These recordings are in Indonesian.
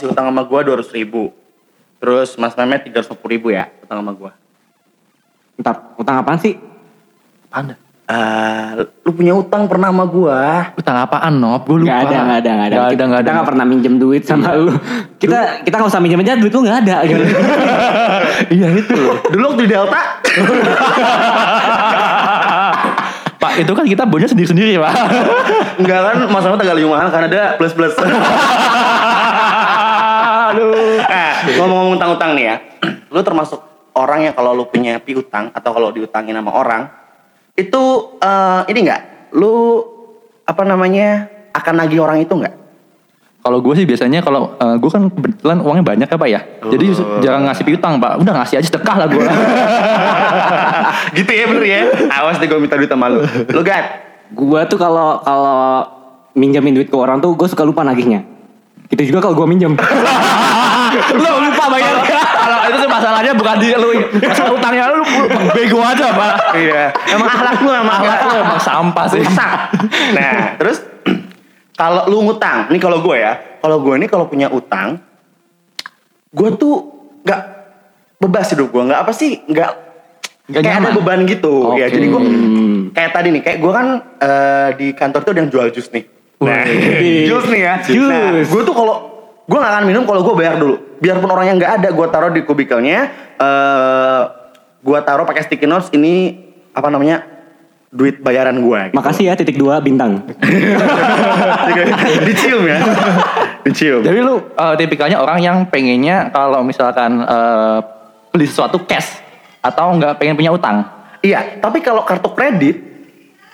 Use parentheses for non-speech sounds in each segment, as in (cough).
Masih utang sama gua 200 ribu. Terus Mas Mehmet 350 ribu ya utang sama gua. Ntar, utang apaan sih? Apaan dah? Ah, lu punya utang pernah sama gua. Utang apaan, Nop? Gue lupa. Gak ada, gak ada, gak ada. Gak ada, kita, gak ada. Kita gak pernah minjem duit sama lu. Kita kita gak usah minjem aja, duit lu gak ada. Gitu. (laughs) Iya itu loh. Dulu waktu di Delta. (laughs) Pak, itu kan kita bonnya sendiri-sendiri, Pak. Enggak kan Mas Mehmet agak lebih mahal karena ada plus-plus. (laughs) Aduh. Nah, (laughs) ngomong-ngomong utang-utang nih ya. Lu termasuk orang yang kalau lu punya piutang atau kalau diutangin sama orang, itu eh, ini enggak? Lu apa namanya? akan nagih orang itu enggak? Kalau gue sih biasanya kalau eh, gue kan kebetulan uangnya banyak ya pak ya, jadi Oh. jarang ngasih piutang pak. Udah ngasih aja sedekah lah gue. (laughs) gitu ya bener ya? Awas deh gue minta duit sama lu. Lu Gat? Gua tuh kalau kalau minjemin duit ke orang tuh gue suka lupa nagihnya. Gitu juga kalau gue minjem. (laughs) lu lupa bayar. Kalau itu sih masalahnya bukan di lu, masalah utangnya lu, bego aja pak. Iya. Emang akhlak lu emang Akhlak lu emang sampah sih. Nah, terus kalau lu ngutang, nih kalau gue ya, kalau gue ini kalau punya utang, gue tuh nggak bebas hidup gue, nggak apa sih, nggak kayak ada nyaman. beban gitu. Ya, Oke. jadi gue kayak tadi nih, kayak gue kan eh, di kantor tuh ada yang jual jus nih. Nah, (laughs) jus nih ya. Jus. Nah, gue tuh kalau gue nggak akan minum kalau gue bayar dulu. Biarpun orangnya nggak ada, gue taruh di kubikelnya. eh gue taruh pakai sticky notes ini apa namanya duit bayaran gue. Gitu. Makasih ya titik dua bintang. (laughs) Dicium ya. Dicium. Jadi lu eh, tipikalnya orang yang pengennya kalau misalkan eh, beli sesuatu cash atau nggak pengen punya utang. Iya, tapi kalau kartu kredit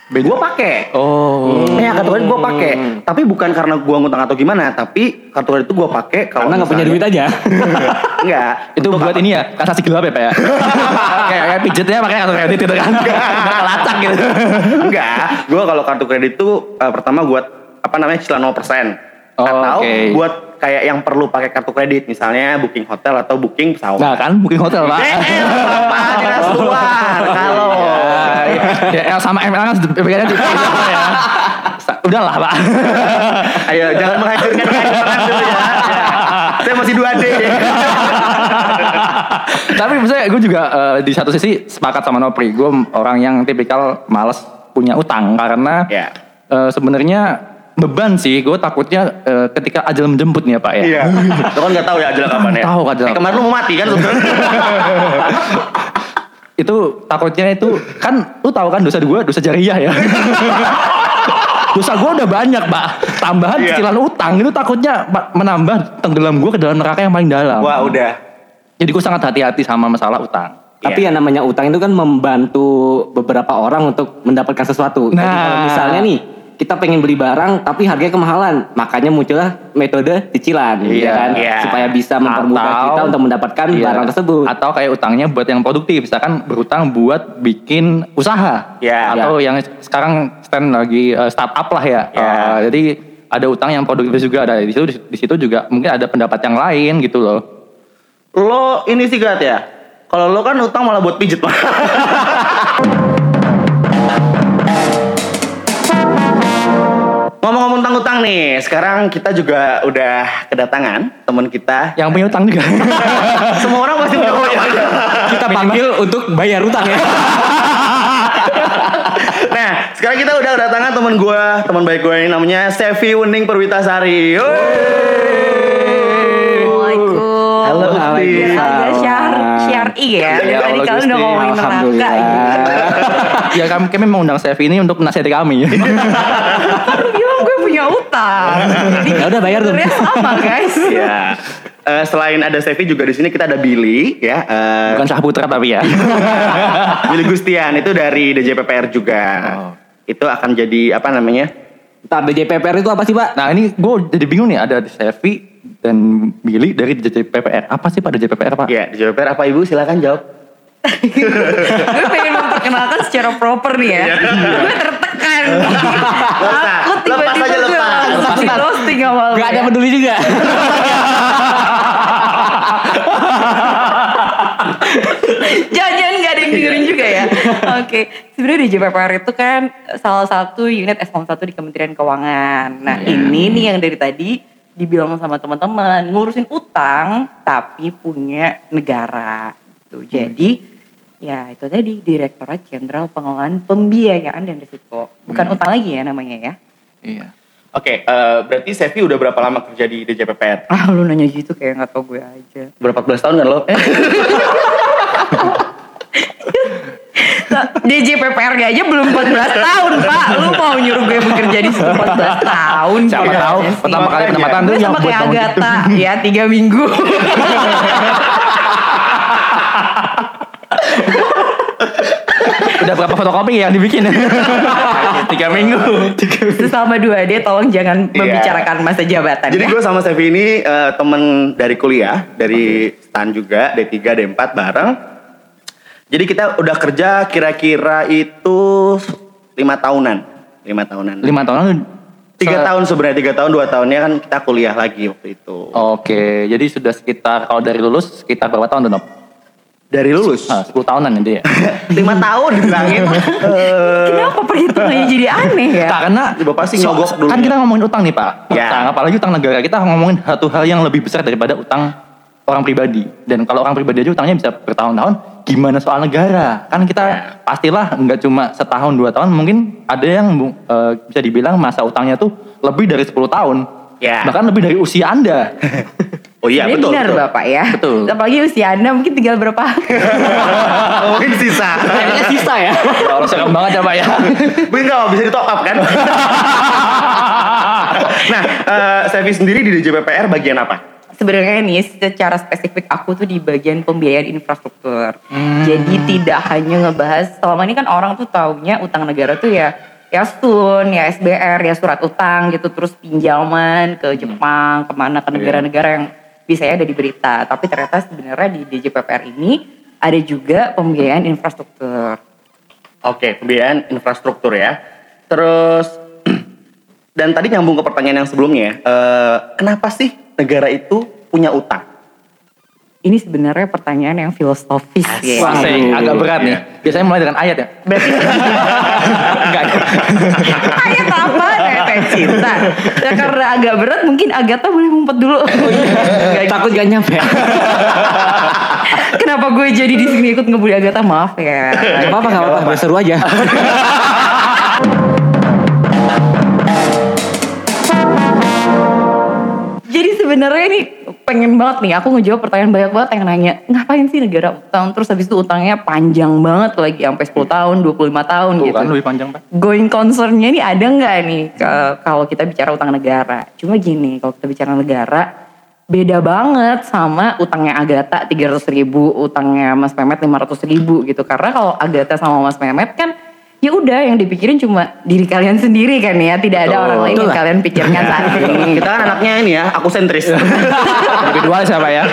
gue pakai. Oh. Ya kartu kredit gue pakai. Tapi bukan karena gue ngutang atau gimana, tapi kartu kredit itu gue pakai kalau Karena nggak punya duit aja. (laughs) Enggak. Itu buat apa? ini ya, kasasi gelap ya Pak ya? (laughs) kayak, kayak pijetnya pakai kartu kredit gitu kan. Kelacak gitu. Enggak. Gue kalau kartu kredit itu eh, pertama buat apa namanya cicilan 0%. Oh, atau oke. buat kayak yang perlu pakai kartu kredit, misalnya booking hotel atau booking pesawat. Nah kan booking hotel Pak. Eh, apa jelas keluar kalau ya, L sama ML kan bedanya di ya. Udahlah Pak. Ayo jangan menghancurkan dulu ya. Ya. Saya masih 2D ya. Tapi misalnya gue juga eh, di satu sisi sepakat sama Nopri. Gue orang yang tipikal males punya utang karena Ya. eh, sebenarnya beban sih. Gue takutnya eh, ketika ajal menjemput nih ya Pak ya. Iya. (laughs) Lo kan nggak tahu ya ajal kapan ya. Tahu ajal. Eh, kemarin lu mau mati kan sebenarnya. (laughs) Itu takutnya itu kan lu tahu kan dosa gue dosa jariah ya. (laughs) dosa gue udah banyak pak. Tambahan Iya. cicilan utang itu takutnya menambah tenggelam gue ke dalam neraka yang paling dalam. Wah udah. Jadi gue sangat hati-hati sama masalah utang. Tapi Iya. yang namanya utang itu kan membantu beberapa orang untuk mendapatkan sesuatu. Jadi Nah. kalau misalnya nih kita pengen beli barang tapi harganya kemahalan, makanya muncullah metode cicilan, Iya, ya kan? iya. Supaya bisa mempermudah Atau- kita untuk mendapatkan Iya. barang tersebut. Atau kayak utangnya buat yang produktif, misalkan berutang buat bikin usaha. Iya. Atau yang sekarang stand lagi uh, startup lah ya. Iya. Uh, jadi ada utang yang produktif juga ada di situ di situ juga mungkin ada pendapat yang lain gitu loh. Lo ini sih Gat ya. Kalau lo kan utang malah buat pijet. (laughs) Utang nih, sekarang kita juga udah kedatangan teman kita. Yang punya utang juga. (laughs) Semua orang pasti punya utang. kita panggil untuk bayar utang ya. (laughs) Nah, sekarang kita udah kedatangan teman gue, teman baik gue ini namanya Sevi Wening Perwitasari. Halo. Agak syar syari ya. Ya Dari tadi kalian udah ngomongin neraka gitu. ya kami, kami mau undang Sevi ini untuk nasihati kami. (laughs) Bilang gue utang. (laughs) Ya udah bayar dong. sama guys. (laughs) Ya. Eh, selain ada Sevi juga di sini kita ada Billy ya. Eh, Bukan Syahputra tapi ya. (laughs) Billy Gustian itu dari DJPPR juga. Oh. Itu akan jadi apa namanya? Ntar DJPPR itu apa sih pak? Nah ini gue jadi bingung nih ada Sevi dan Billy dari DJPPR. Apa sih Pak DJPPR Pak? Ya, DJPPR apa Ibu? Silakan jawab. gue pengen memperkenalkan secara proper nih ya. gue tertekan. Usah. Aku Lepas tiba-tiba aja, lepas. langsung di roasting sama lu Gak ada ya. peduli juga. Jangan-jangan gak ada yang dengerin juga ya. Oke, sebenarnya di JPPR itu kan salah satu unit S1 di Kementerian Keuangan. Nah ini nih yang dari tadi dibilang sama teman-teman ngurusin utang tapi punya negara. Tuh. Jadi ya itu tadi Direktorat Jenderal Pengelolaan Pembiayaan dan Risiko. Bukan utang lagi ya namanya ya. Iya. Oke, eh, berarti Sevi udah berapa lama kerja di DJPPR? Ah lu nanya gitu kayak nggak tau gue aja. Berapa belas tahun kan lo? (laughs) Nah, DJPPR aja belum 14 tahun pak Lu mau nyuruh gue bekerja di situ 14 tahun Siapa gimana tahu sih? pertama kali penempatan tuh sama buat kayak tahun gitu. Agatha Ya 3 minggu (laughs) Udah berapa fotokopi yang dibikin? (laughs) Tiga minggu. Sesama 2D tolong jangan Iya. membicarakan masa jabatan Jadi ya gue sama Sevi ini eh, temen dari kuliah, dari STAN juga, D3, D4 bareng. Jadi kita udah kerja kira-kira itu lima tahunan, lima tahunan. Lima tahun lu Tiga tahun sebenarnya, tiga tahun, dua tahunnya kan kita kuliah lagi waktu itu. Oke, jadi sudah sekitar kalau dari lulus sekitar berapa tahun tuh? Dari lulus, Ah, 10 tahunan nanti ya. (laughs) lima tahun dibilangin. (laughs) Kenapa perhitungannya jadi aneh ya Karena Bapak sih nyogok dulu. Kan kita ngomongin utang nih, Pak. Ya. Utang, apalagi utang negara. Kita ngomongin satu hal yang lebih besar daripada utang orang pribadi. Dan kalau orang pribadi aja utangnya bisa bertahun-tahun, gimana soal negara? Kan kita pastilah nggak cuma setahun dua tahun, mungkin ada yang eh, bisa dibilang masa utangnya tuh lebih dari 10 tahun. Ya. Bahkan lebih dari usia Anda. (laughs) oh iya Sebenarnya betul. benar betul. bapak ya Betul. Apalagi usia anda mungkin tinggal berapa (laughs) Mungkin sisa. Kayaknya sisa ya. Ya Allah serem banget ya, Pak ya. (laughs) Mungkin nggak bisa di top up kan? (laughs) nah, eh, Sevi sendiri di DJPPR bagian apa? Sebenarnya nih secara spesifik aku tuh di bagian pembiayaan infrastruktur. Jadi tidak hanya ngebahas selama ini kan orang tuh taunya utang negara tuh ya ya SUN, ya SBR, ya surat utang gitu terus pinjaman ke Jepang, ke mana ke negara-negara yang biasanya ada di berita. Tapi ternyata sebenarnya di DJPPR ini ada juga pembiayaan infrastruktur. Oke, pembiayaan infrastruktur ya. Terus (clears throat) dan tadi nyambung ke pertanyaan yang sebelumnya, eh, kenapa sih negara itu punya utang? Ini sebenarnya pertanyaan yang filosofis ya. Wah, saya agak berat nih. Biasanya mulai dengan ayat ya. Berarti (laughs) Enggak. ayat apa cinta. Ya karena agak berat mungkin Agatha boleh ngumpet dulu. Nggak Takut gak nyampe. Kenapa gue jadi di sini ikut ngebully Agatha? Maaf ya. Gak apa-apa, gak apa-apa. Seru aja. Jadi sebenarnya ini pengen banget nih aku ngejawab pertanyaan banyak banget yang nanya ngapain sih negara utang terus habis itu utangnya panjang banget lagi sampai 10 tahun 25 tahun Tuh gitu. kan lebih panjang, Pak. Going concernnya ini ada nggak nih ke- kalau kita bicara utang negara? Cuma gini, kalau kita bicara negara beda banget sama utangnya Agatha 300 ribu, utangnya Mas Mehmet 500 ribu gitu. Karena kalau Agatha sama Mas Mehmet kan ya udah yang dipikirin cuma diri kalian sendiri kan ya, tidak ada Betul. orang lain yang lah. kalian pikirkan saat ini. Kita kan anaknya ini ya, aku sentris. Lebih (laughs) kedua siapa ya?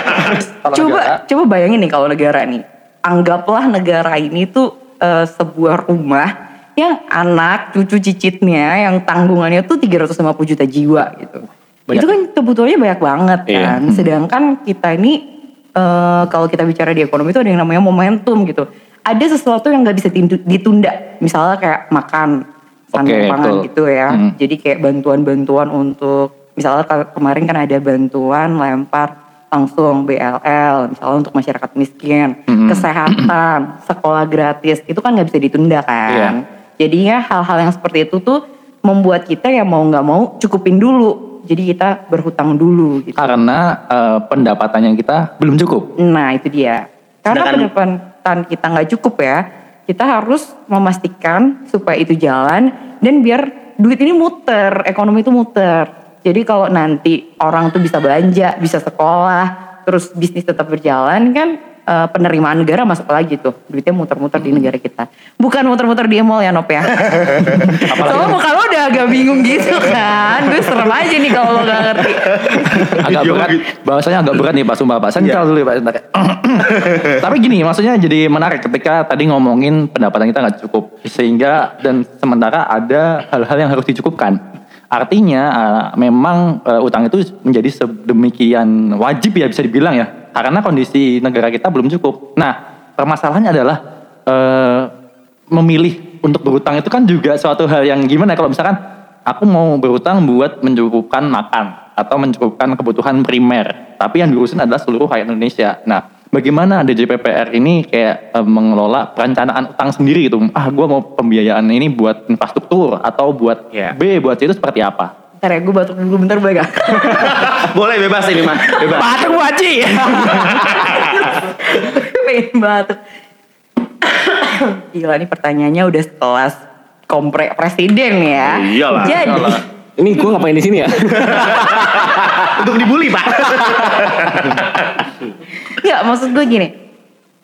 Coba negara. coba bayangin nih kalau negara nih anggaplah negara ini tuh eh, sebuah rumah yang anak cucu cicitnya yang tanggungannya tuh 350 juta jiwa gitu Banyak. itu kan kebutuhannya banyak banget Iya. kan sedangkan kita ini eh, kalau kita bicara di ekonomi itu ada yang namanya momentum gitu ada sesuatu yang nggak bisa ditunda misalnya kayak makan Oke, pangan betul. gitu ya Hmm. jadi kayak bantuan-bantuan untuk misalnya ke- kemarin kan ada bantuan lempar langsung BLL misalnya untuk masyarakat miskin, Hmm. kesehatan, (clears throat) sekolah gratis itu kan nggak bisa ditunda kan. Jadinya hal-hal yang seperti itu tuh membuat kita ya mau nggak mau cukupin dulu. Jadi kita berhutang dulu gitu. Karena eh, pendapatannya kita belum cukup. Nah itu dia. Karena Sedangkan- pendapatan kita nggak cukup ya, kita harus memastikan supaya itu jalan dan biar duit ini muter, ekonomi itu muter. Jadi kalau nanti orang tuh bisa belanja, bisa sekolah, terus bisnis tetap berjalan kan eh, penerimaan negara masuk lagi tuh, duitnya muter-muter di negara kita. Bukan muter-muter di mall ya Nop ya. (laughs) Soalnya muka lo udah agak bingung gitu kan, gue serem aja nih kalau lo gak ngerti. agak berat. gitu. Bahasanya agak berat nih Pak Sumpah Pak. Sentral Iya. dulu ya Pak. Sebentar. (laughs) Tapi gini, maksudnya jadi menarik ketika tadi ngomongin pendapatan kita nggak cukup sehingga dan sementara ada hal-hal yang harus dicukupkan. Artinya eh, memang eh, utang itu menjadi sedemikian wajib ya bisa dibilang ya. Karena kondisi negara kita belum cukup. Nah, permasalahannya adalah eh, memilih untuk berutang itu kan juga suatu hal yang gimana kalau misalkan aku mau berutang buat mencukupkan makan atau mencukupkan kebutuhan primer, tapi yang diurusin adalah seluruh rakyat Indonesia. Nah, bagaimana DJPPR ini kayak eh, mengelola perencanaan utang sendiri gitu? Ah, gue mau pembiayaan ini buat infrastruktur atau buat Iya. B, buat C itu seperti apa? Bentar ya, gue batuk dulu bentar boleh gak? (laughs) Boleh bebas ini mah, bebas. Batuk waji. (laughs) Pengen batuk. Gila nih pertanyaannya udah sekelas kompre presiden ya. Iyalah, Jadi, iyalah. Ini gue ngapain di sini ya? (laughs) Untuk dibully pak. Nggak, maksud gue gini.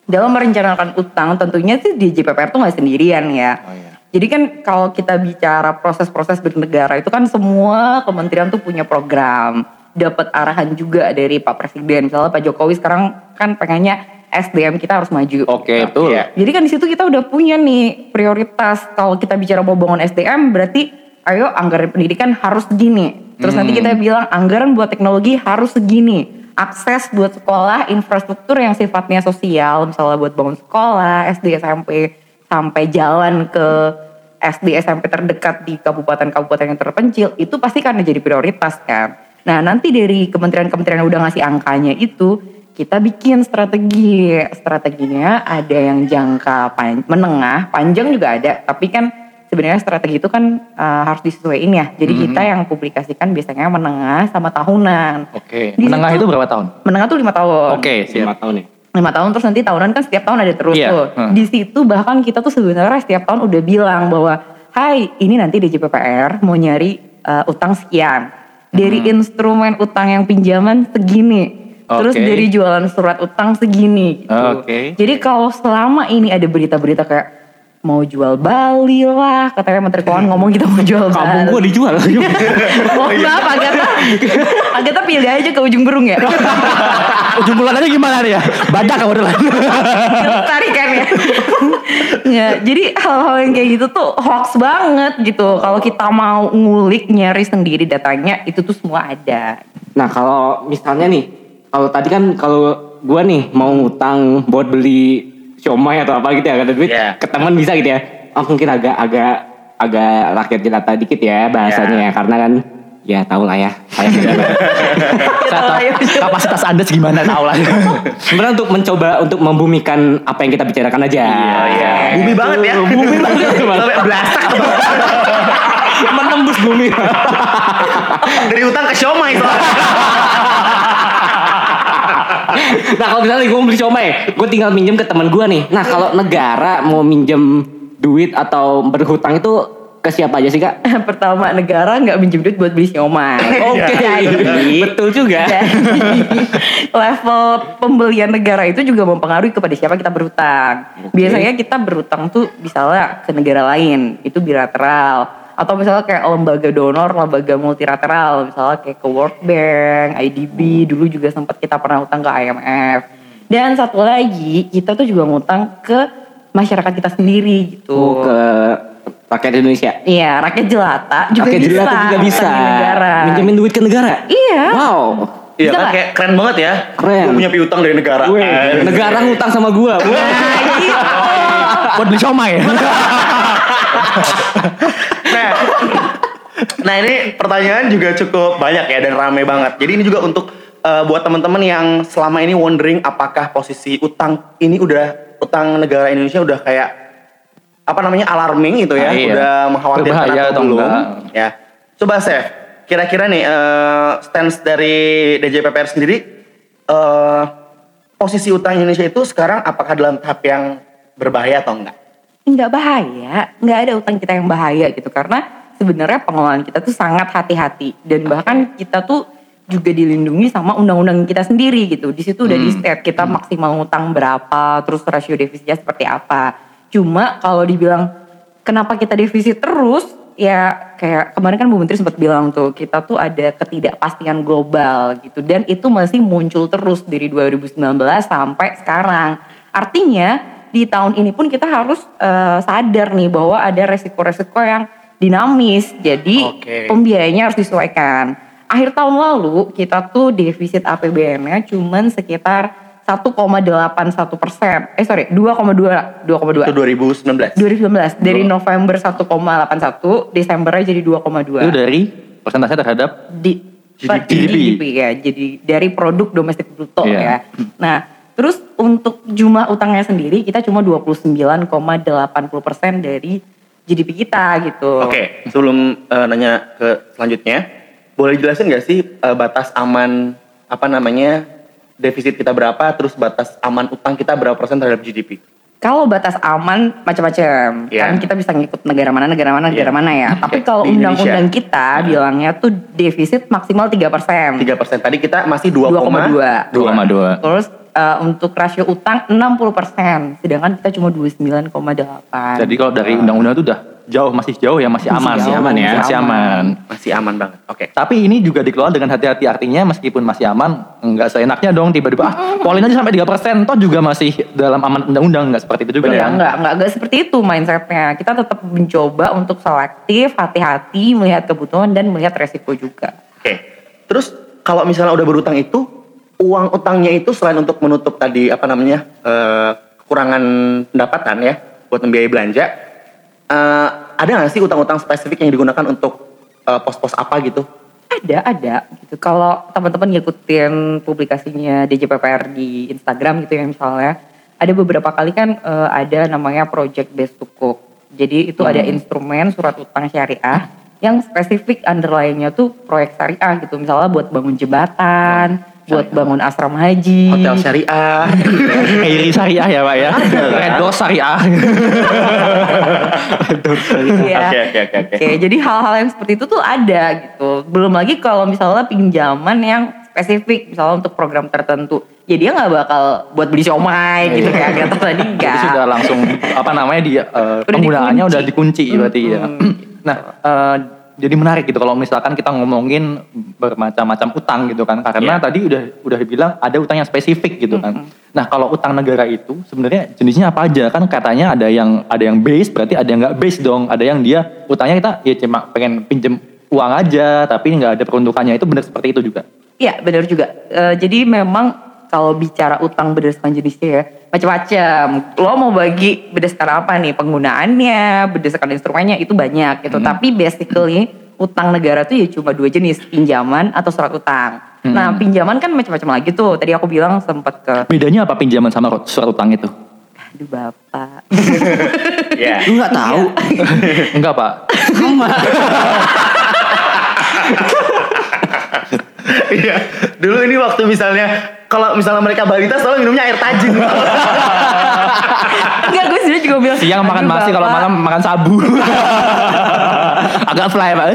Dalam merencanakan utang tentunya sih di JPPR tuh nggak sendirian ya. Jadi kan kalau kita bicara proses-proses bernegara itu kan semua kementerian tuh punya program. Dapat arahan juga dari Pak Presiden. Misalnya Pak Jokowi sekarang kan pengennya SDM kita harus maju. Oke, betul. Iya. Jadi kan di situ kita udah punya nih prioritas. Kalau kita bicara mau bangun SDM berarti ayo anggaran pendidikan harus segini. Terus nanti kita bilang anggaran buat teknologi harus segini. Akses buat sekolah, infrastruktur yang sifatnya sosial, misalnya buat bangun sekolah, SD, SMP, sampai jalan ke SD, SMP terdekat di kabupaten-kabupaten yang terpencil, itu pasti kan jadi prioritas kan. Nah nanti dari kementerian-kementerian yang udah ngasih angkanya itu, kita bikin strategi. Strateginya ada yang jangka pan- menengah, panjang juga ada. Tapi kan sebenarnya strategi itu kan uh, harus disesuaikan ya. Jadi kita yang publikasikan biasanya menengah sama tahunan. Oke, Di menengah situ- itu berapa tahun? Menengah tuh lima tahun. Oke, Lima siap. tahun nih. Lima tahun terus nanti tahunan kan setiap tahun ada terus Iya, tuh. hmm. Di situ bahkan kita tuh sebenarnya setiap tahun udah bilang bahwa Hai ini nanti DJPPR mau nyari uh, utang sekian. Dari instrumen utang yang pinjaman segini. Terus dari jualan surat utang segini gitu. Oke. Jadi kalau selama ini ada berita-berita kayak mau jual Bali lah, katanya Menteri Keuangan ngomong kita mau jual Kampung Bali. gue dijual. (laughs) Mohon maaf Agatha. Agatha pilih aja ke ujung berung ya. (laughs) Ujung bulanannya gimana nih ya? Badak kamu dulu. tarikan ya. ya, jadi hal-hal yang kayak gitu tuh hoax banget gitu. Kalau kita mau ngulik nyari sendiri datanya itu tuh semua ada. Nah kalau misalnya nih, kalau tadi kan kalau gue nih mau ngutang buat beli siomay atau apa gitu ya, ada duit Iya. ke teman bisa gitu ya. Oh, mungkin agak agak agak rakyat jelata dikit ya bahasanya Iya. ya, karena kan ya tau lah ya. Saya (laughs) Saya tahu kapasitas anda gimana tahu lah. Sebenarnya untuk mencoba untuk membumikan apa yang kita bicarakan aja. Iya, iya. Bumi banget ya. Bumi banget. (laughs) Sampai belasak. (laughs) Menembus bumi. Dari utang ke siomay soalnya. Nah kalau misalnya gue beli siomay, gue tinggal minjem ke teman gue nih. Nah kalau negara mau minjem duit atau berhutang itu ke siapa aja sih kak? (laughs) Pertama negara nggak minjem duit buat beli siomay. (laughs) Oke, Jadi- betul juga. (laughs) Jadi level pembelian negara itu juga mempengaruhi kepada siapa kita berhutang. Biasanya kita berhutang tuh misalnya ke negara lain, itu bilateral. Atau misalnya kayak lembaga donor, lembaga multilateral, misalnya kayak ke World Bank, IDB, dulu juga sempat kita pernah utang ke IMF. Dan satu lagi, kita tuh juga ngutang ke masyarakat kita sendiri gitu. Oh, ke rakyat Indonesia. Iya, rakyat jelata juga rakyat bisa. jelata juga bisa. negara. Minjemin duit ke negara. Iya. Wow. Iya Bisa kan kayak keren banget ya. Keren. Gue punya piutang dari negara. Gue, Eh, negara ngutang sama gue. Nah, gitu. Buat beli siomay. (laughs) Nah, nah ini pertanyaan juga cukup banyak ya dan rame banget. Jadi ini juga untuk eh, buat teman-teman yang selama ini wondering apakah posisi utang ini udah utang negara Indonesia udah kayak apa namanya alarming gitu ya, Ah, iya. udah mengkhawatirkan atau belum? enggak? Ya, coba Chef, kira-kira nih eh, stance dari DJPPR sendiri eh, posisi utang Indonesia itu sekarang apakah dalam tahap yang berbahaya atau enggak? Nggak bahaya, nggak ada utang kita yang bahaya gitu. Karena sebenarnya pengelolaan kita tuh sangat hati-hati. Dan bahkan kita tuh juga dilindungi sama undang-undang kita sendiri gitu. Di situ udah di state kita maksimal ngutang berapa, terus rasio defisitnya seperti apa. Cuma kalau dibilang kenapa kita defisit terus, ya kayak kemarin kan Bu Menteri sempat bilang tuh kita tuh ada ketidakpastian global gitu. Dan itu masih muncul terus dari 2019 sampai sekarang. Artinya di tahun ini pun kita harus eh, sadar nih bahwa ada resiko-resiko yang dinamis. Jadi Oke. pembiayanya harus disesuaikan. Akhir tahun lalu kita tuh defisit APBN-nya cuman sekitar 1,81 persen. Eh sorry, 2,2 2,2. Itu 2019. 2019 dari November 1,81 Desembernya jadi 2,2 itu dari persentase terhadap di GDP. GDP ya. Jadi dari produk domestik bruto Iya. ya. Nah, terus untuk jumlah utangnya sendiri kita cuma 29,80% dari GDP kita gitu. Oke, sebelum eh, nanya ke selanjutnya, boleh jelasin nggak sih eh, batas aman apa namanya defisit kita berapa, terus batas aman utang kita berapa persen terhadap GDP? Kalau batas aman macam-macam, Iya. kan kita bisa ngikut negara mana, negara mana, negara Iya. mana ya. (laughs) Tapi kalau undang-undang kita bilangnya tuh defisit maksimal 3%. 3 persen. Tadi kita masih 2, 2,2. 2,2. Terus eh, untuk rasio utang 60%, sedangkan kita cuma 29,8. Jadi kalau dari undang-undang itu udah jauh masih jauh ya masih aman. Masih aman ya. Masih aman. Masih aman banget. Oke. Tapi ini juga dikelola dengan hati-hati artinya meskipun masih aman nggak seenaknya dong tiba-tiba ah polin aja sampai 3% toh juga masih dalam aman undang-undang nggak seperti itu juga Ya, kan. enggak, enggak, enggak seperti itu mindsetnya. Kita tetap mencoba untuk selektif, hati-hati, melihat kebutuhan dan melihat resiko juga. Oke. Terus kalau misalnya udah berutang itu, uang utangnya itu selain untuk menutup tadi apa namanya eh, kekurangan pendapatan ya buat membiayai belanja, eh, ada nggak sih utang-utang spesifik yang digunakan untuk eh, pos-pos apa gitu? Ada, ada. Gitu. Kalau teman-teman ngikutin publikasinya DJPPR di Instagram gitu ya misalnya, ada beberapa kali kan eh, ada namanya project based sukuk. Jadi itu ada instrumen surat utang syariah yang spesifik underlying-nya tuh proyek syariah gitu. Misalnya buat bangun jembatan, buat bangun asrama haji. Hotel syariah. (laughs) Airi syariah ya pak ya. Red Doors (laughs) syariah. Iya. Oke, oke, oke, jadi hal-hal yang seperti itu tuh ada gitu. Belum lagi kalau misalnya pinjaman yang spesifik, misalnya untuk program tertentu. Ya dia nggak bakal buat beli siomay gitu kayak kata tadi Jadi enggak. sudah langsung apa namanya dia eh, Udah penggunaannya dikunci. udah dikunci berarti ya. Mm-mm. Nah, eh, jadi menarik gitu kalau misalkan kita ngomongin bermacam-macam utang gitu kan karena Iya. tadi udah udah dibilang ada utang yang spesifik gitu kan. Nah, kalau utang negara itu sebenarnya jenisnya apa aja kan katanya ada yang ada yang base berarti ada yang nggak base dong. Ada yang dia utangnya kita ya cuma pengen pinjem uang aja tapi nggak ada peruntukannya itu benar seperti itu juga. Iya benar juga. Eh, jadi memang kalau bicara utang berdasarkan jenisnya ya macam-macam. Lo mau bagi berdasarkan apa nih penggunaannya, berdasarkan instrumennya itu banyak gitu. Tapi basically utang negara tuh ya cuma dua jenis, pinjaman atau surat utang. Nah pinjaman kan macam-macam lagi tuh. Tadi aku bilang sempat ke, Bedanya apa pinjaman sama surat utang itu? aduh bapak. (laughs) Ya. Lu nggak tahu. Enggak, Pak. (laughs) Iya. Dulu ini waktu misalnya kalau misalnya mereka balita selalu minumnya air tajin. (laughs) Enggak gue sebenarnya juga bilang. Siang makan "Aduh, nasi kalau Bapak." malam makan sabu. (laughs) Agak fly, Pak.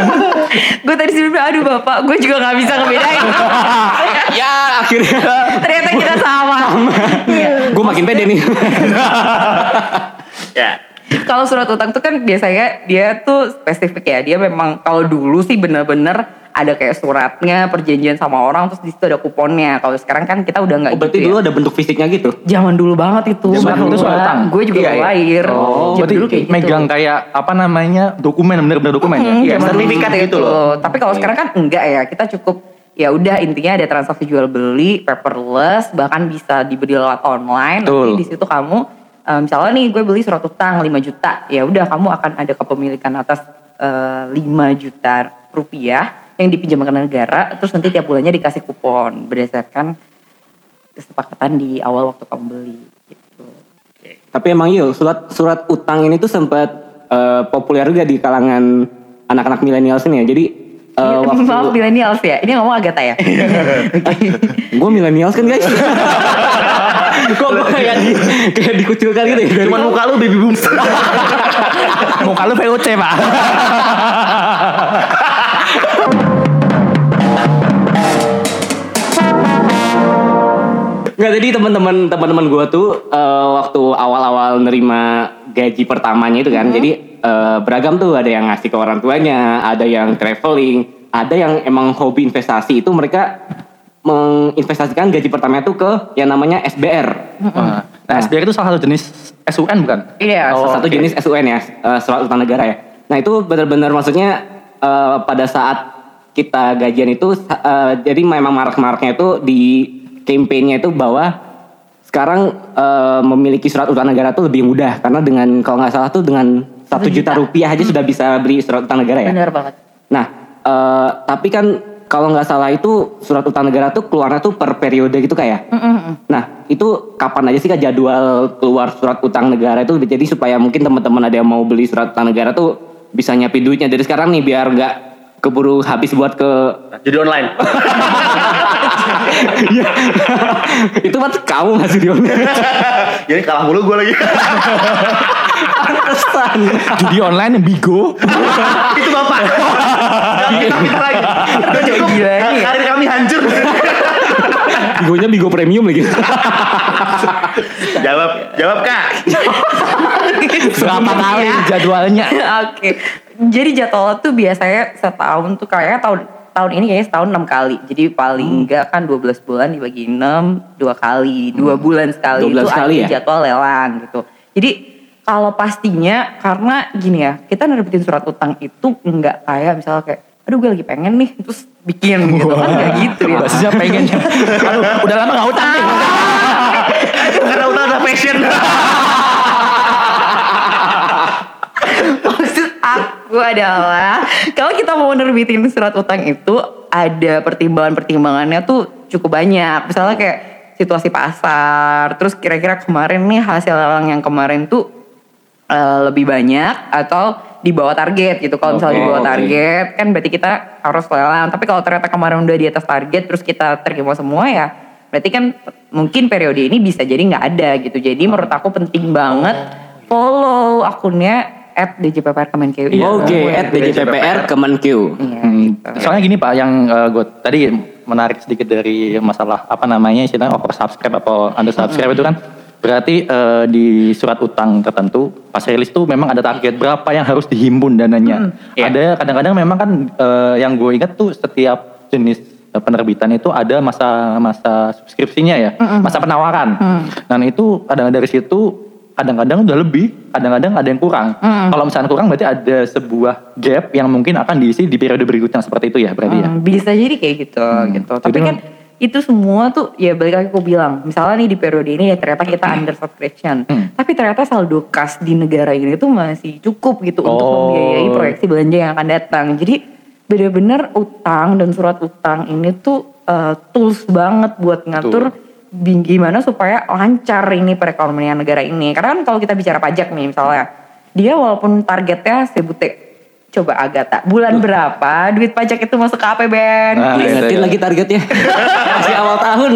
(laughs) Gue tadi sih bilang aduh bapak, gue juga nggak bisa ngebedain. ya akhirnya Ternyata kita sama. Iya. gue makin pede nih. ya. Kalau surat utang tuh kan biasanya dia tuh spesifik ya. Dia memang kalau dulu sih bener-bener ada kayak suratnya, perjanjian sama orang, terus di situ ada kuponnya. Kalau sekarang kan kita udah nggak Oh, berarti gitu dulu ya. ada bentuk fisiknya gitu. Zaman dulu banget itu. Zaman dulu surat utang. Gue juga Iya, iya. lahir. Oh, Berarti dulu kayak gitu. megang kayak apa namanya dokumen bener-bener dokumen ya. Hmm, Iya, sertifikat gitu loh. Tapi kalau sekarang kan enggak ya. Kita cukup ya udah intinya ada transaksi jual beli paperless bahkan bisa dibeli lewat online Betul. nanti di situ kamu eh, misalnya nih gue beli surat utang 5 juta ya udah kamu akan ada kepemilikan atas 5 juta rupiah yang dipinjamkan negara terus nanti tiap bulannya dikasih kupon berdasarkan kesepakatan di awal waktu kamu beli gitu. Tapi emang iya surat surat utang ini tuh sempat eh, populer juga di kalangan anak-anak milenial sini ya. Jadi Iya, waktu Maaf millennials ya. Ini ngomong Agatha ya. (laughs) gue milenials kan guys. (laughs) Kok gue kayak di, kayak dikucilkan gitu ya. Cuman muka lu baby boomers. (laughs) Muka lu VOC, Pak. Nggak jadi teman-teman teman-teman gue tuh eh, waktu awal-awal nerima gaji pertamanya itu kan, jadi eh, beragam tuh ada yang ngasih ke orang tuanya, ada yang traveling, ada yang emang hobi investasi itu mereka menginvestasikan gaji pertamanya tuh ke yang namanya SBR. Nah, nah, SBR itu salah satu jenis SUN bukan? Iya. Salah satu oke. jenis SUN ya, eh, surat utang negara ya. Nah itu benar-benar maksudnya eh, pada saat kita gajian itu, eh, jadi memang marak-maraknya itu di campaign-nya itu bahwa sekarang eh, memiliki surat utang negara tuh lebih mudah karena dengan kalau nggak salah tuh dengan satu juta juta. rupiah aja sudah bisa beli surat utang negara ya. Benar banget. Nah, eh, tapi kan kalau nggak salah itu surat utang negara tuh keluarnya tuh per periode gitu kayak. Nah itu kapan aja sih kak jadwal keluar surat utang negara itu jadi supaya mungkin teman-teman ada yang mau beli surat utang negara tuh bisa nyiapin duitnya dari sekarang nih biar nggak keburu habis buat ke Jadi online. (laughs) (laughs) itu kan kamu masih (laughs) di Jadi kalah mulu gue lagi. Pantesan. Judi online yang bigo. (laughs) Itu bapak. Kita kita lagi. Udah cukup. Gila ini. Karir kami hancur. Bigonya Bigo Premium lagi. jawab, jawab kak. Berapa kali jadwalnya? Oke. Jadi jadwal tuh biasanya setahun tuh kayak tahun tahun ini kayaknya setahun enam kali. Jadi paling Hmm. enggak kan 12 bulan dibagi 6 dua kali, dua bulan sekali 12 itu kali ada ya? jadwal lelang gitu. Jadi kalau pastinya karena gini ya, kita nerbitin surat utang itu enggak kayak misalnya kayak aduh gue lagi pengen nih terus bikin gitu kan enggak gitu ya. Basisnya pengen. (laughs) Aduh, udah lama gak utang nih. Karena udah ada passion. Maksud aku adalah kalau kita mau nerbitin surat utang itu ada pertimbangan-pertimbangannya tuh cukup banyak. Misalnya kayak situasi pasar, terus kira-kira kemarin nih hasil lelang yang kemarin tuh eh, lebih banyak atau di bawah target gitu. Kalau misalnya di Oke, bawah target kan berarti kita harus lelang. Tapi kalau ternyata kemarin udah di atas target terus kita terima semua ya berarti kan mungkin periode ini bisa jadi nggak ada gitu. Jadi menurut aku penting banget follow akunnya at DJPPR Kemenkeu. Oke, at DJPPR Kemenkeu. Iya, Hmm, gitu. soalnya gini pak, yang gue tadi menarik sedikit dari masalah apa namanya istilahnya over subscribe atau under subscribe itu kan berarti eh, di surat utang tertentu pas rilis tuh memang ada target berapa yang harus dihimpun dananya. Ada kadang-kadang memang kan eh, yang gue ingat tuh setiap jenis eh, penerbitan itu ada masa-masa subskripsinya ya, masa penawaran. Dan itu kadang dari situ kadang-kadang udah lebih, kadang-kadang ada yang kurang. Kalau misalnya kurang berarti ada sebuah gap yang mungkin akan diisi di periode berikutnya seperti itu ya berarti ya. Hmm, bisa jadi kayak gitu gitu. Tapi Jadi kan itu semua tuh ya balik lagi aku bilang, misalnya nih di periode ini ya ternyata kita under subscription, Hmm. tapi ternyata saldo kas di negara ini tuh masih cukup gitu untuk Oh. membiayai proyeksi belanja yang akan datang. Jadi bener-bener utang dan surat utang ini tuh eh, tools banget buat ngatur bing- gimana supaya lancar ini perekonomian negara ini. Karena kan kalau kita bicara pajak nih misalnya, dia walaupun targetnya 1000 T, coba Agatha, bulan berapa duit pajak itu masuk ke APBN? Nah, Ingetin lagi targetnya. (laughs) Masih awal tahun.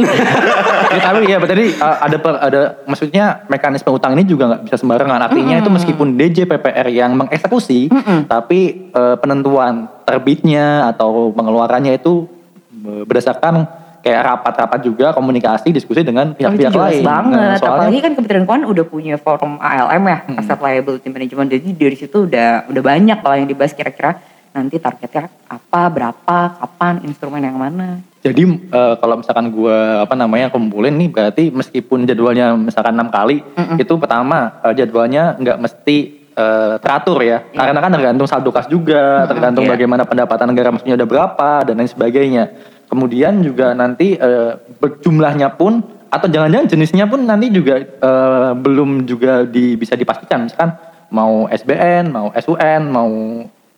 Ya, tapi ya berarti uh, ada per- ada maksudnya mekanisme utang ini juga nggak bisa sembarangan. Artinya itu meskipun DJPPR yang mengeksekusi, tapi uh, penentuan terbitnya atau pengeluarannya itu uh, berdasarkan kayak rapat-rapat juga komunikasi diskusi dengan Oh, pihak-pihak jelas lain. banget. Nah, soalnya Apalagi kan Kementerian Keuangan udah punya forum ALM ya, Asset Liability Management. Jadi dari situ udah udah banyak lah yang dibahas kira-kira nanti targetnya apa, berapa, kapan, instrumen yang mana. Jadi eh, kalau misalkan gue apa namanya kumpulin nih berarti meskipun jadwalnya misalkan enam kali itu pertama eh, jadwalnya nggak mesti eh, teratur ya karena kan tergantung saldo kas juga tergantung iya. bagaimana pendapatan negara maksudnya udah berapa dan lain sebagainya kemudian juga nanti eh, ber- jumlahnya pun atau jangan-jangan jenisnya pun nanti juga eh, belum juga di, bisa dipastikan misalkan mau SBN mau SUN mau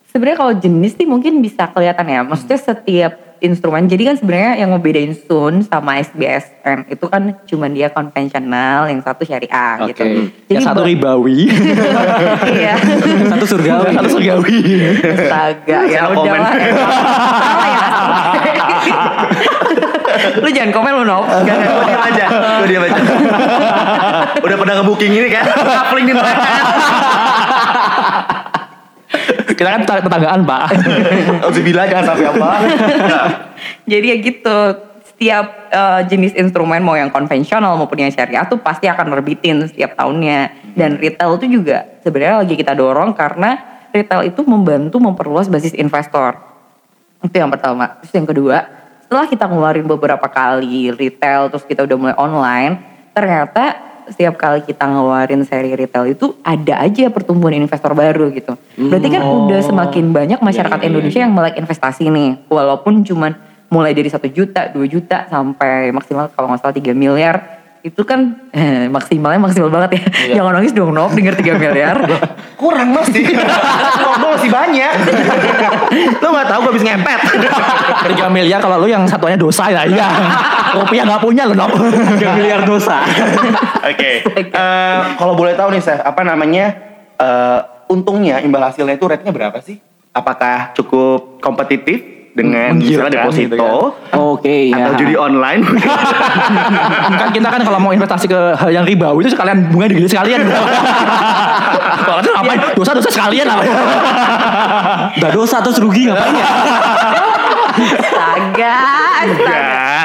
Sebenarnya kalau jenis sih mungkin bisa kelihatan ya. Maksudnya setiap instrumen. Jadi kan sebenarnya yang ngebedain Sun sama SBSN itu kan cuman dia konvensional, yang satu syariah oke gitu. yang satu ba- ribawi (laughs) Iya. Satu surgawi. yang satu surgawi Astaga, ya udah. (laughs) Salah ya. (laughs) lu jangan komen lu Nop. Gue diam aja. Gue diam aja. (laughs) Udah pada ngebooking ini kan. Coupling di mereka. (laughs) kita kan tetangga- tetanggaan pak Harus bilang jangan sampai apa. Nah, Jadi ya gitu. Setiap eh, jenis instrumen mau yang konvensional maupun yang syariah tuh pasti akan nerbitin setiap tahunnya. Dan retail itu juga sebenarnya lagi kita dorong karena retail itu membantu memperluas basis investor. Itu yang pertama. Terus yang kedua, setelah kita ngeluarin beberapa kali retail terus kita udah mulai online, ternyata setiap kali kita ngeluarin seri retail itu ada aja pertumbuhan investor baru gitu. Berarti kan udah semakin banyak masyarakat Indonesia yang melek investasi nih, walaupun cuman mulai dari satu juta, 2 juta sampai maksimal kalau nggak salah 3 miliar itu kan eh, maksimalnya maksimal banget ya. Jangan nangis dong Nop, denger 3 miliar. (laughs) Kurang masih. (laughs) Ngomong masih banyak. Lu gak tahu gue habis ngempet. (laughs) 3 miliar kalau lu yang satunya dosa ya iya. Rupiah nggak punya lu Nop. 3 miliar dosa. Oke. Eh, kalau boleh tahu nih, Seth, apa namanya? eh, untungnya imbal hasilnya itu rate-nya berapa sih? Apakah cukup kompetitif dengan misalnya Menggiurkan deposito gitu Oke ya. atau judi online? (laughs) kan kita kan kalau mau investasi ke hal yang ribawi itu sekalian bunga digili sekalian. (laughs) Kalau itu ngapain? Dosa-dosa sekalian apa? Udah (laughs) dosa terus rugi ngapain ya? Astaga, astaga.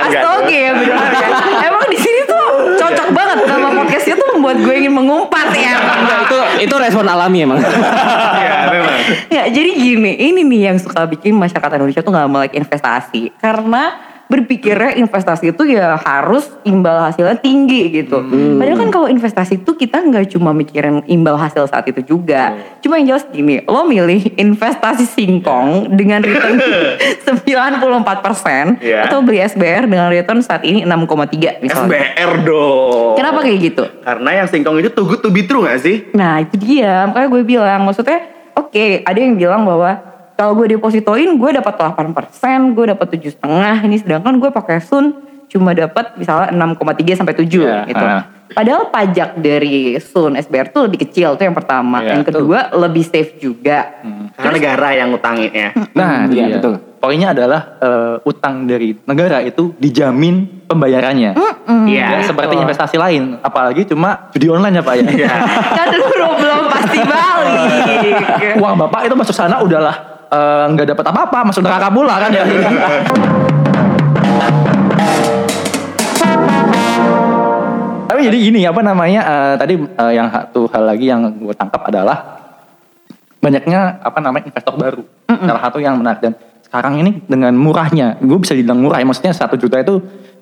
Astaga ya benar ya. Emang di sini tuh cocok banget nama podcastnya tuh membuat gue ingin mengumpat ya. Enggak, itu itu respon alami emang. Iya, memang. Ya, jadi gini, ini nih yang suka bikin masyarakat Indonesia tuh nggak melek investasi karena berpikirnya investasi itu ya harus imbal hasilnya tinggi gitu. Padahal kan kalau investasi itu kita nggak cuma mikirin imbal hasil saat itu juga. Cuma yang jelas gini, lo milih investasi singkong dengan return (laughs) 94% Iya. atau beli SBR dengan return saat ini 6,3 misalnya. SBR dong. Kenapa kayak gitu? Karena yang singkong itu too good to be true gak sih? Nah itu dia, makanya gue bilang maksudnya oke ada yang bilang bahwa kalau gue depositoin gue dapat 8%, gue dapat tujuh setengah. Ini sedangkan gue pakai Sun cuma dapat misalnya 6,3 sampai 7 Iya, gitu. ah. Padahal pajak dari Sun SBR tuh lebih kecil tuh yang pertama. Iya, yang kedua lebih safe juga. Karena negara yang ngutangin ya. Nah, Iya, iya. betul. Poinnya adalah eh, utang dari negara itu dijamin pembayarannya. Iya. Ya, seperti betul. investasi lain, apalagi cuma judi online ya Pak ya. kan lu belum pasti balik. Uang Bapak itu masuk sana udahlah eh, nggak dapat apa-apa, masuk neraka pula kan ya. (laughs) Tapi jadi gini apa namanya eh, tadi eh, yang satu hal lagi yang gue tangkap adalah banyaknya apa namanya investor baru. Salah satu yang menarik dan sekarang ini dengan murahnya, gue bisa dibilang murah ya maksudnya satu juta itu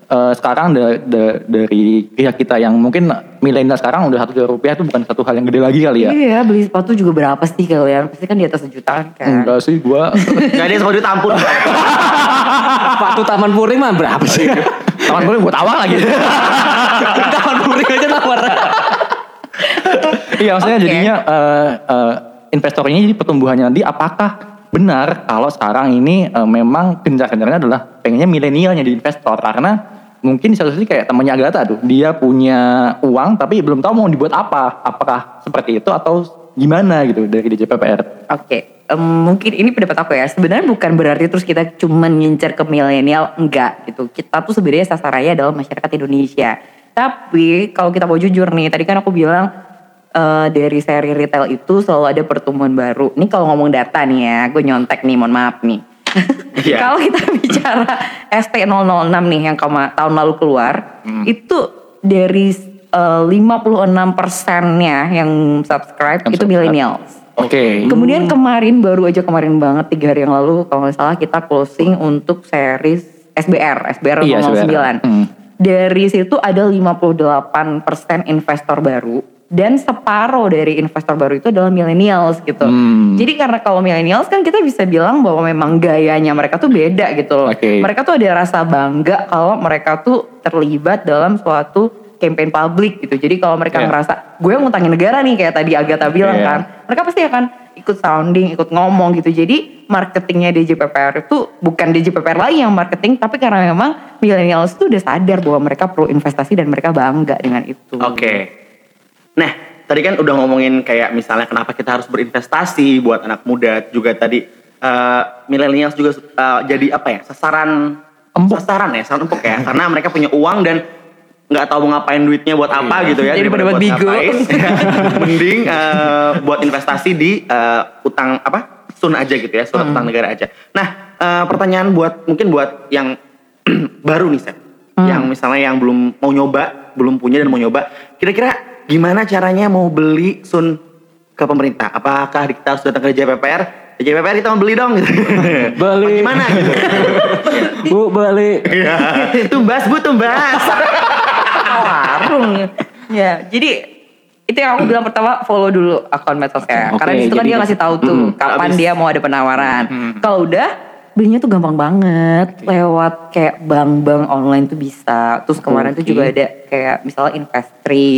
eh, sekarang da- da- dari pihak kita yang mungkin milenial sekarang udah satu juta rupiah itu bukan satu hal yang gede lagi kali ya. Iya beli sepatu juga berapa sih kalian? Pasti kan di atas sejutaan kan. Enggak sih gue (laughs) Gak ada semua ditampun. Sepatu Taman Puring mah berapa sih? Taman boleh buat awal lagi. (laughs) Taman Puring aja nawar. Iya maksudnya Oke. jadinya eh, eh, investornya jadi pertumbuhannya nanti apakah benar kalau sekarang ini eh, memang gencar-gencarnya adalah pengennya milenialnya di investor karena mungkin di satu sisi kayak temannya Agatha tuh dia punya uang tapi belum tahu mau dibuat apa apakah seperti itu atau gimana gitu dari DJPPR Oke, em, mungkin ini pendapat aku ya. Sebenarnya bukan berarti terus kita cuman ngincer ke milenial, enggak gitu. Kita tuh sebenarnya sasarannya adalah masyarakat Indonesia. Tapi kalau kita mau jujur nih, tadi kan aku bilang eh, dari seri retail itu selalu ada pertumbuhan baru. Ini kalau ngomong data nih ya, gue nyontek nih, mohon maaf nih. Iya. kalau kita (laughs) bicara ST006 nih yang kema- tahun lalu keluar, itu dari eh, 56 persennya yang subscribe Yang itu millennials. oke Kemudian kemarin baru aja kemarin banget tiga hari yang lalu kalau nggak salah kita closing untuk series SBR SBR Iya, 009. SBR. Hmm. Dari situ ada 58% investor baru dan separuh dari investor baru itu adalah millennials gitu. Hmm. Jadi karena kalau millennials kan kita bisa bilang bahwa memang gayanya mereka tuh beda gitu loh. Oke. Mereka tuh ada rasa bangga kalau mereka tuh terlibat dalam suatu campaign publik gitu. Jadi kalau mereka Iya. ngerasa gue ngutangin negara nih kayak tadi Agatha bilang Iya. kan, mereka pasti akan ikut sounding, ikut ngomong gitu. Jadi marketingnya DJPPR itu bukan DJPPR lagi yang marketing, tapi karena memang millennials itu udah sadar bahwa mereka perlu investasi dan mereka bangga dengan itu. Oke. Nah, tadi kan udah ngomongin kayak misalnya kenapa kita harus berinvestasi buat anak muda juga tadi eh millennials juga eh, jadi apa ya sasaran Empuk. sasaran ya sasaran empuk ya. Karena mereka punya uang dan nggak tahu mau ngapain duitnya buat apa gitu ya Jadi daripada pada buat bigo. (laughs) mending eh, buat investasi di eh, utang apa sun aja gitu ya surat utang negara aja. Nah eh, pertanyaan buat mungkin buat yang (clears throat) baru nih Seth yang misalnya yang belum mau nyoba belum punya dan mau nyoba kira-kira gimana caranya mau beli sun ke pemerintah apakah kita harus datang ke JPPR JPPR kita mau beli dong gitu (laughs) Beli. Gimana gitu Bu balik. Iya. tumbas bu tumbas warung. ya, jadi itu yang aku bilang pertama follow dulu akun medsosnya. Karena di situ kan dia ngasih tahu tuh Mm, kapan dia mau ada penawaran. Kalau udah belinya tuh gampang banget lewat kayak bank-bank online tuh bisa. Terus kemarin tuh Oke. juga ada kayak misalnya Investri.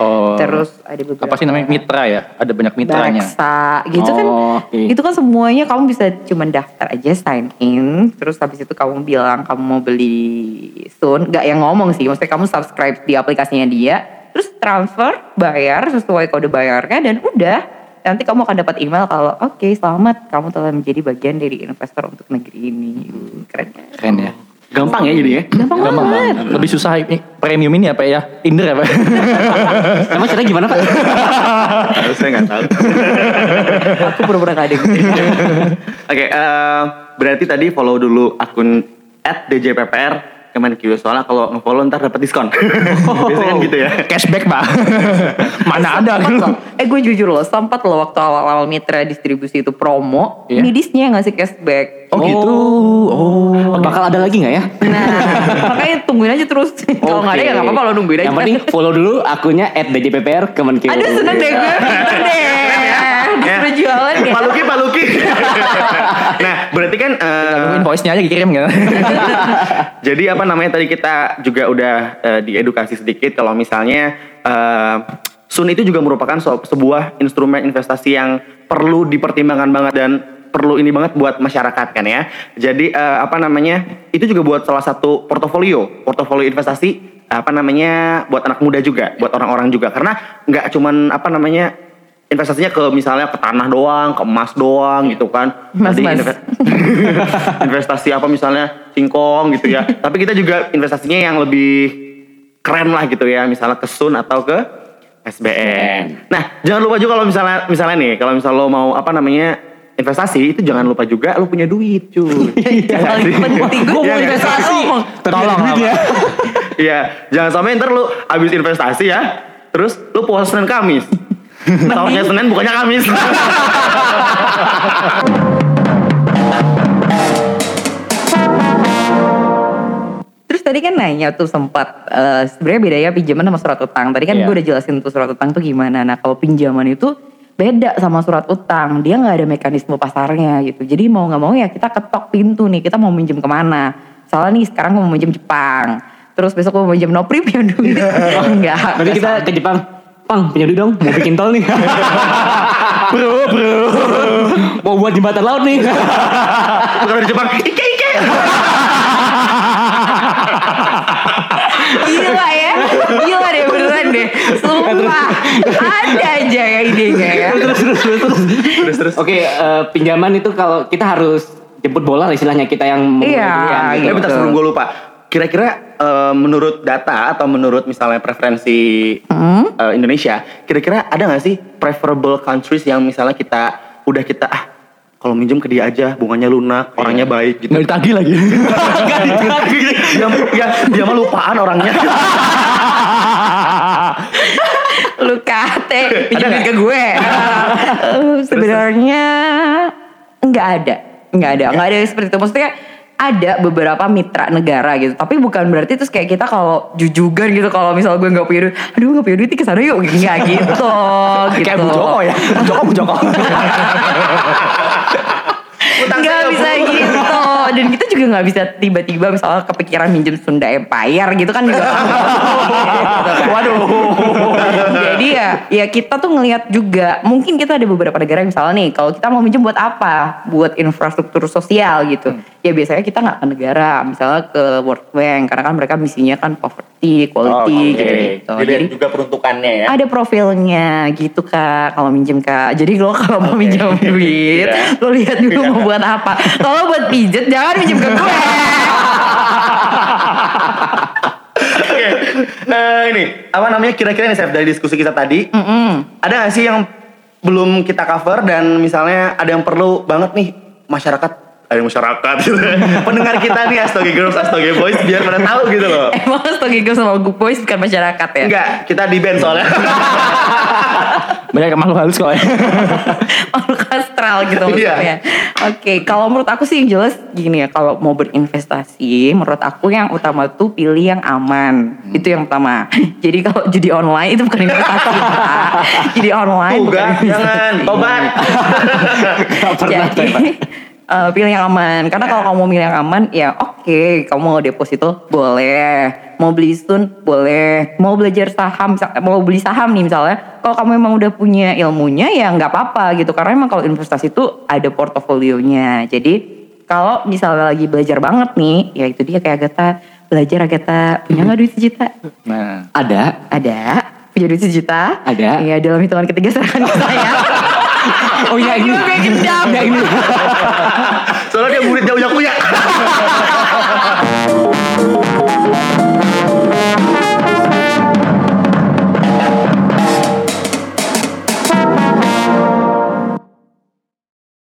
Oh. Terus ada beberapa Apa sih namanya mitra ya? Ada banyak mitranya. Bareksa gitu kan. Oh, oke. Itu kan semuanya kamu bisa cuman daftar aja sign in, terus habis itu kamu bilang kamu mau beli soon, nggak yang ngomong sih, maksudnya kamu subscribe di aplikasinya dia, terus transfer, bayar sesuai kode bayarnya dan udah nanti kamu akan dapat email kalau oke selamat kamu telah menjadi bagian dari investor untuk negeri ini keren kan? Keren ya. Gampang ya jadi ya. gampang, Gampang banget banget. Lebih susah ini premium ini apa ya? Tinder ya Pak? (laughs) Emang caranya gimana pak? Saya nggak tahu. aku pura-pura gak ada gitu. Oke, eh, berarti tadi follow dulu akun @djppr Kemenkyu soalnya kalau nge-follow ntar dapat diskon. (laughs) Biasanya kan gitu ya. Cashback Pak. (laughs) Mana ada loh. Eh gue jujur loh, sempat loh waktu awal-awal mitra distribusi itu promo, Iya. midisnya ngasih cashback. Oh gitu. Oh. Bakal ada lagi nggak ya? Nah, (laughs) makanya tungguin aja terus. Kalau nggak ada ya nggak apa-apa lo nungguin aja. Yang penting follow dulu akunnya @djppr Kemenkeu. Aduh seneng deh gue, deh. Disuruh jualan deh. Pak Luki, Pak Luki. (laughs) nah, berarti kan eh, Lalu invoice-nya aja kirim kan. (laughs) jadi apa namanya tadi kita juga udah eh, diedukasi sedikit kalau misalnya eh, Sun itu juga merupakan so- sebuah instrumen investasi yang perlu dipertimbangkan banget dan perlu ini banget buat masyarakat kan ya. Jadi eh, apa namanya? Itu juga buat salah satu portofolio, portofolio investasi apa namanya buat anak muda juga, buat orang-orang juga karena nggak cuman apa namanya investasinya ke misalnya ke tanah doang, ke emas doang gitu kan. Emas, Tadi emas. inve- (laughs) investasi apa misalnya singkong gitu ya. (laughs) Tapi kita juga investasinya yang lebih keren lah gitu ya, misalnya ke Sun atau ke SBN. Nah, jangan lupa juga kalau misalnya misalnya nih, kalau misalnya lo mau apa namanya investasi itu jangan lupa juga lo punya duit cuy. (laughs) Iya nggak Paling sih? penting gue Iya mau investasi. Tolong lah, Pak. Iya, jangan sampai ntar lu habis investasi ya, terus lu puasa Senin Kamis. (laughs) Tahunnya Senin bukannya Kamis. (laughs) Terus tadi kan nanya tuh sempat eh, sebenarnya bedanya pinjaman sama surat utang. Tadi kan Iya. gue udah jelasin tuh surat utang tuh gimana. Nah kalau pinjaman itu beda sama surat utang. Dia nggak ada mekanisme pasarnya gitu. Jadi mau nggak mau ya kita ketok pintu nih. Kita mau minjem ke mana? Soalnya nih sekarang gue mau minjem Jepang. Terus besok gue mau minjem Nopri punya duit. (laughs) Enggak. Nanti kita ke Jepang. Pang, punya duit dong, mau bikin tol nih. (laughs) bro, bro. mau buat jembatan laut nih. Bukan dari Jepang. Ike ike. Gila ya. Gila deh beneran deh. Sumpah. Ada aja ya idenya ya. terus, terus, terus, terus. Terus terus. Oke, eh, pinjaman itu kalau kita harus jemput bola lah istilahnya kita yang Iya, duluan gitu. Eh bentar sebelum gue lupa. Kira-kira eh, menurut data atau menurut misalnya preferensi eh, Indonesia, kira-kira ada nggak sih preferable countries yang misalnya kita udah kita ah kalau minjem ke dia aja bunganya lunak, orangnya baik gitu. Nggak ditagih lagi. dia, dia, dia mah lupaan orangnya. Lu kate duit ke gue. Sebenarnya nggak ada, nggak ada, nggak ada seperti itu. Maksudnya ada beberapa mitra negara gitu, tapi bukan berarti terus kayak kita kalau jujugan gitu kalau misal gue nggak punya duit, aduh nggak punya duit ke sana yuk, nggak gitu. gitu. (laughs) Kayak Bu Joko ya. Bu Joko, Bu Joko. (laughs) nggak bisa gitu dan kita juga nggak bisa tiba-tiba misalnya kepikiran minjem Sunda Empire gitu kan juga. (laughs) Waduh. Jadi ya ya kita tuh ngelihat juga mungkin kita ada beberapa negara misalnya nih kalau kita mau minjem buat apa? Buat infrastruktur sosial gitu. Ya biasanya kita nggak ke negara misalnya ke World Bank karena kan mereka misinya kan poverty quality gitu gitu Jadi juga peruntukannya ya. ada profilnya gitu kak kalau minjem kak. Jadi lo kalau mau minjem duit Iya. lo lihat dulu mau buat apa. Kalau buat pijet jangan minjem ke gue. Oke, eh, ini apa namanya kira-kira nih Chef dari diskusi kita tadi, ada gak sih yang belum kita cover dan misalnya ada yang perlu banget nih masyarakat, ada masyarakat, (laughs) pendengar kita nih Astoge Girls, Astoge Boys biar pada tahu gitu loh. (laughs) emang Stogi Girls sama Good Boys bukan masyarakat ya Enggak, kita di band soalnya. (laughs) Banyak makhluk halus kok ya. makhluk astral gitu Iya. maksudnya. Oke, kalau menurut aku sih yang jelas gini ya, kalau mau berinvestasi, menurut aku yang utama tuh pilih yang aman. Hmm. Itu yang pertama. Jadi kalau judi online itu bukan investasi. Judi online Tuh, bukan jangan, tobat. Gak pernah Jadi, Eh, pilih yang aman. Karena kalau kamu milih yang aman ya oke kamu mau deposito boleh. Mau beli stun boleh. Mau belajar saham mau beli saham nih misalnya kalau kamu emang udah punya ilmunya ya nggak apa-apa gitu. Karena emang kalau investasi itu ada portofolionya. Jadi kalau misalnya lagi belajar banget nih ya itu dia kayak Agatha belajar Agatha punya nggak duit sejuta? Nah, Ada. ada. Punya duit sejuta? Ada. ya dalam hitungan ketiga serahkan ke saya (laughs) Oh iya ini. Gue gendam? Iya ini. Soalnya dia murid jauh-jauh ya. (laughs)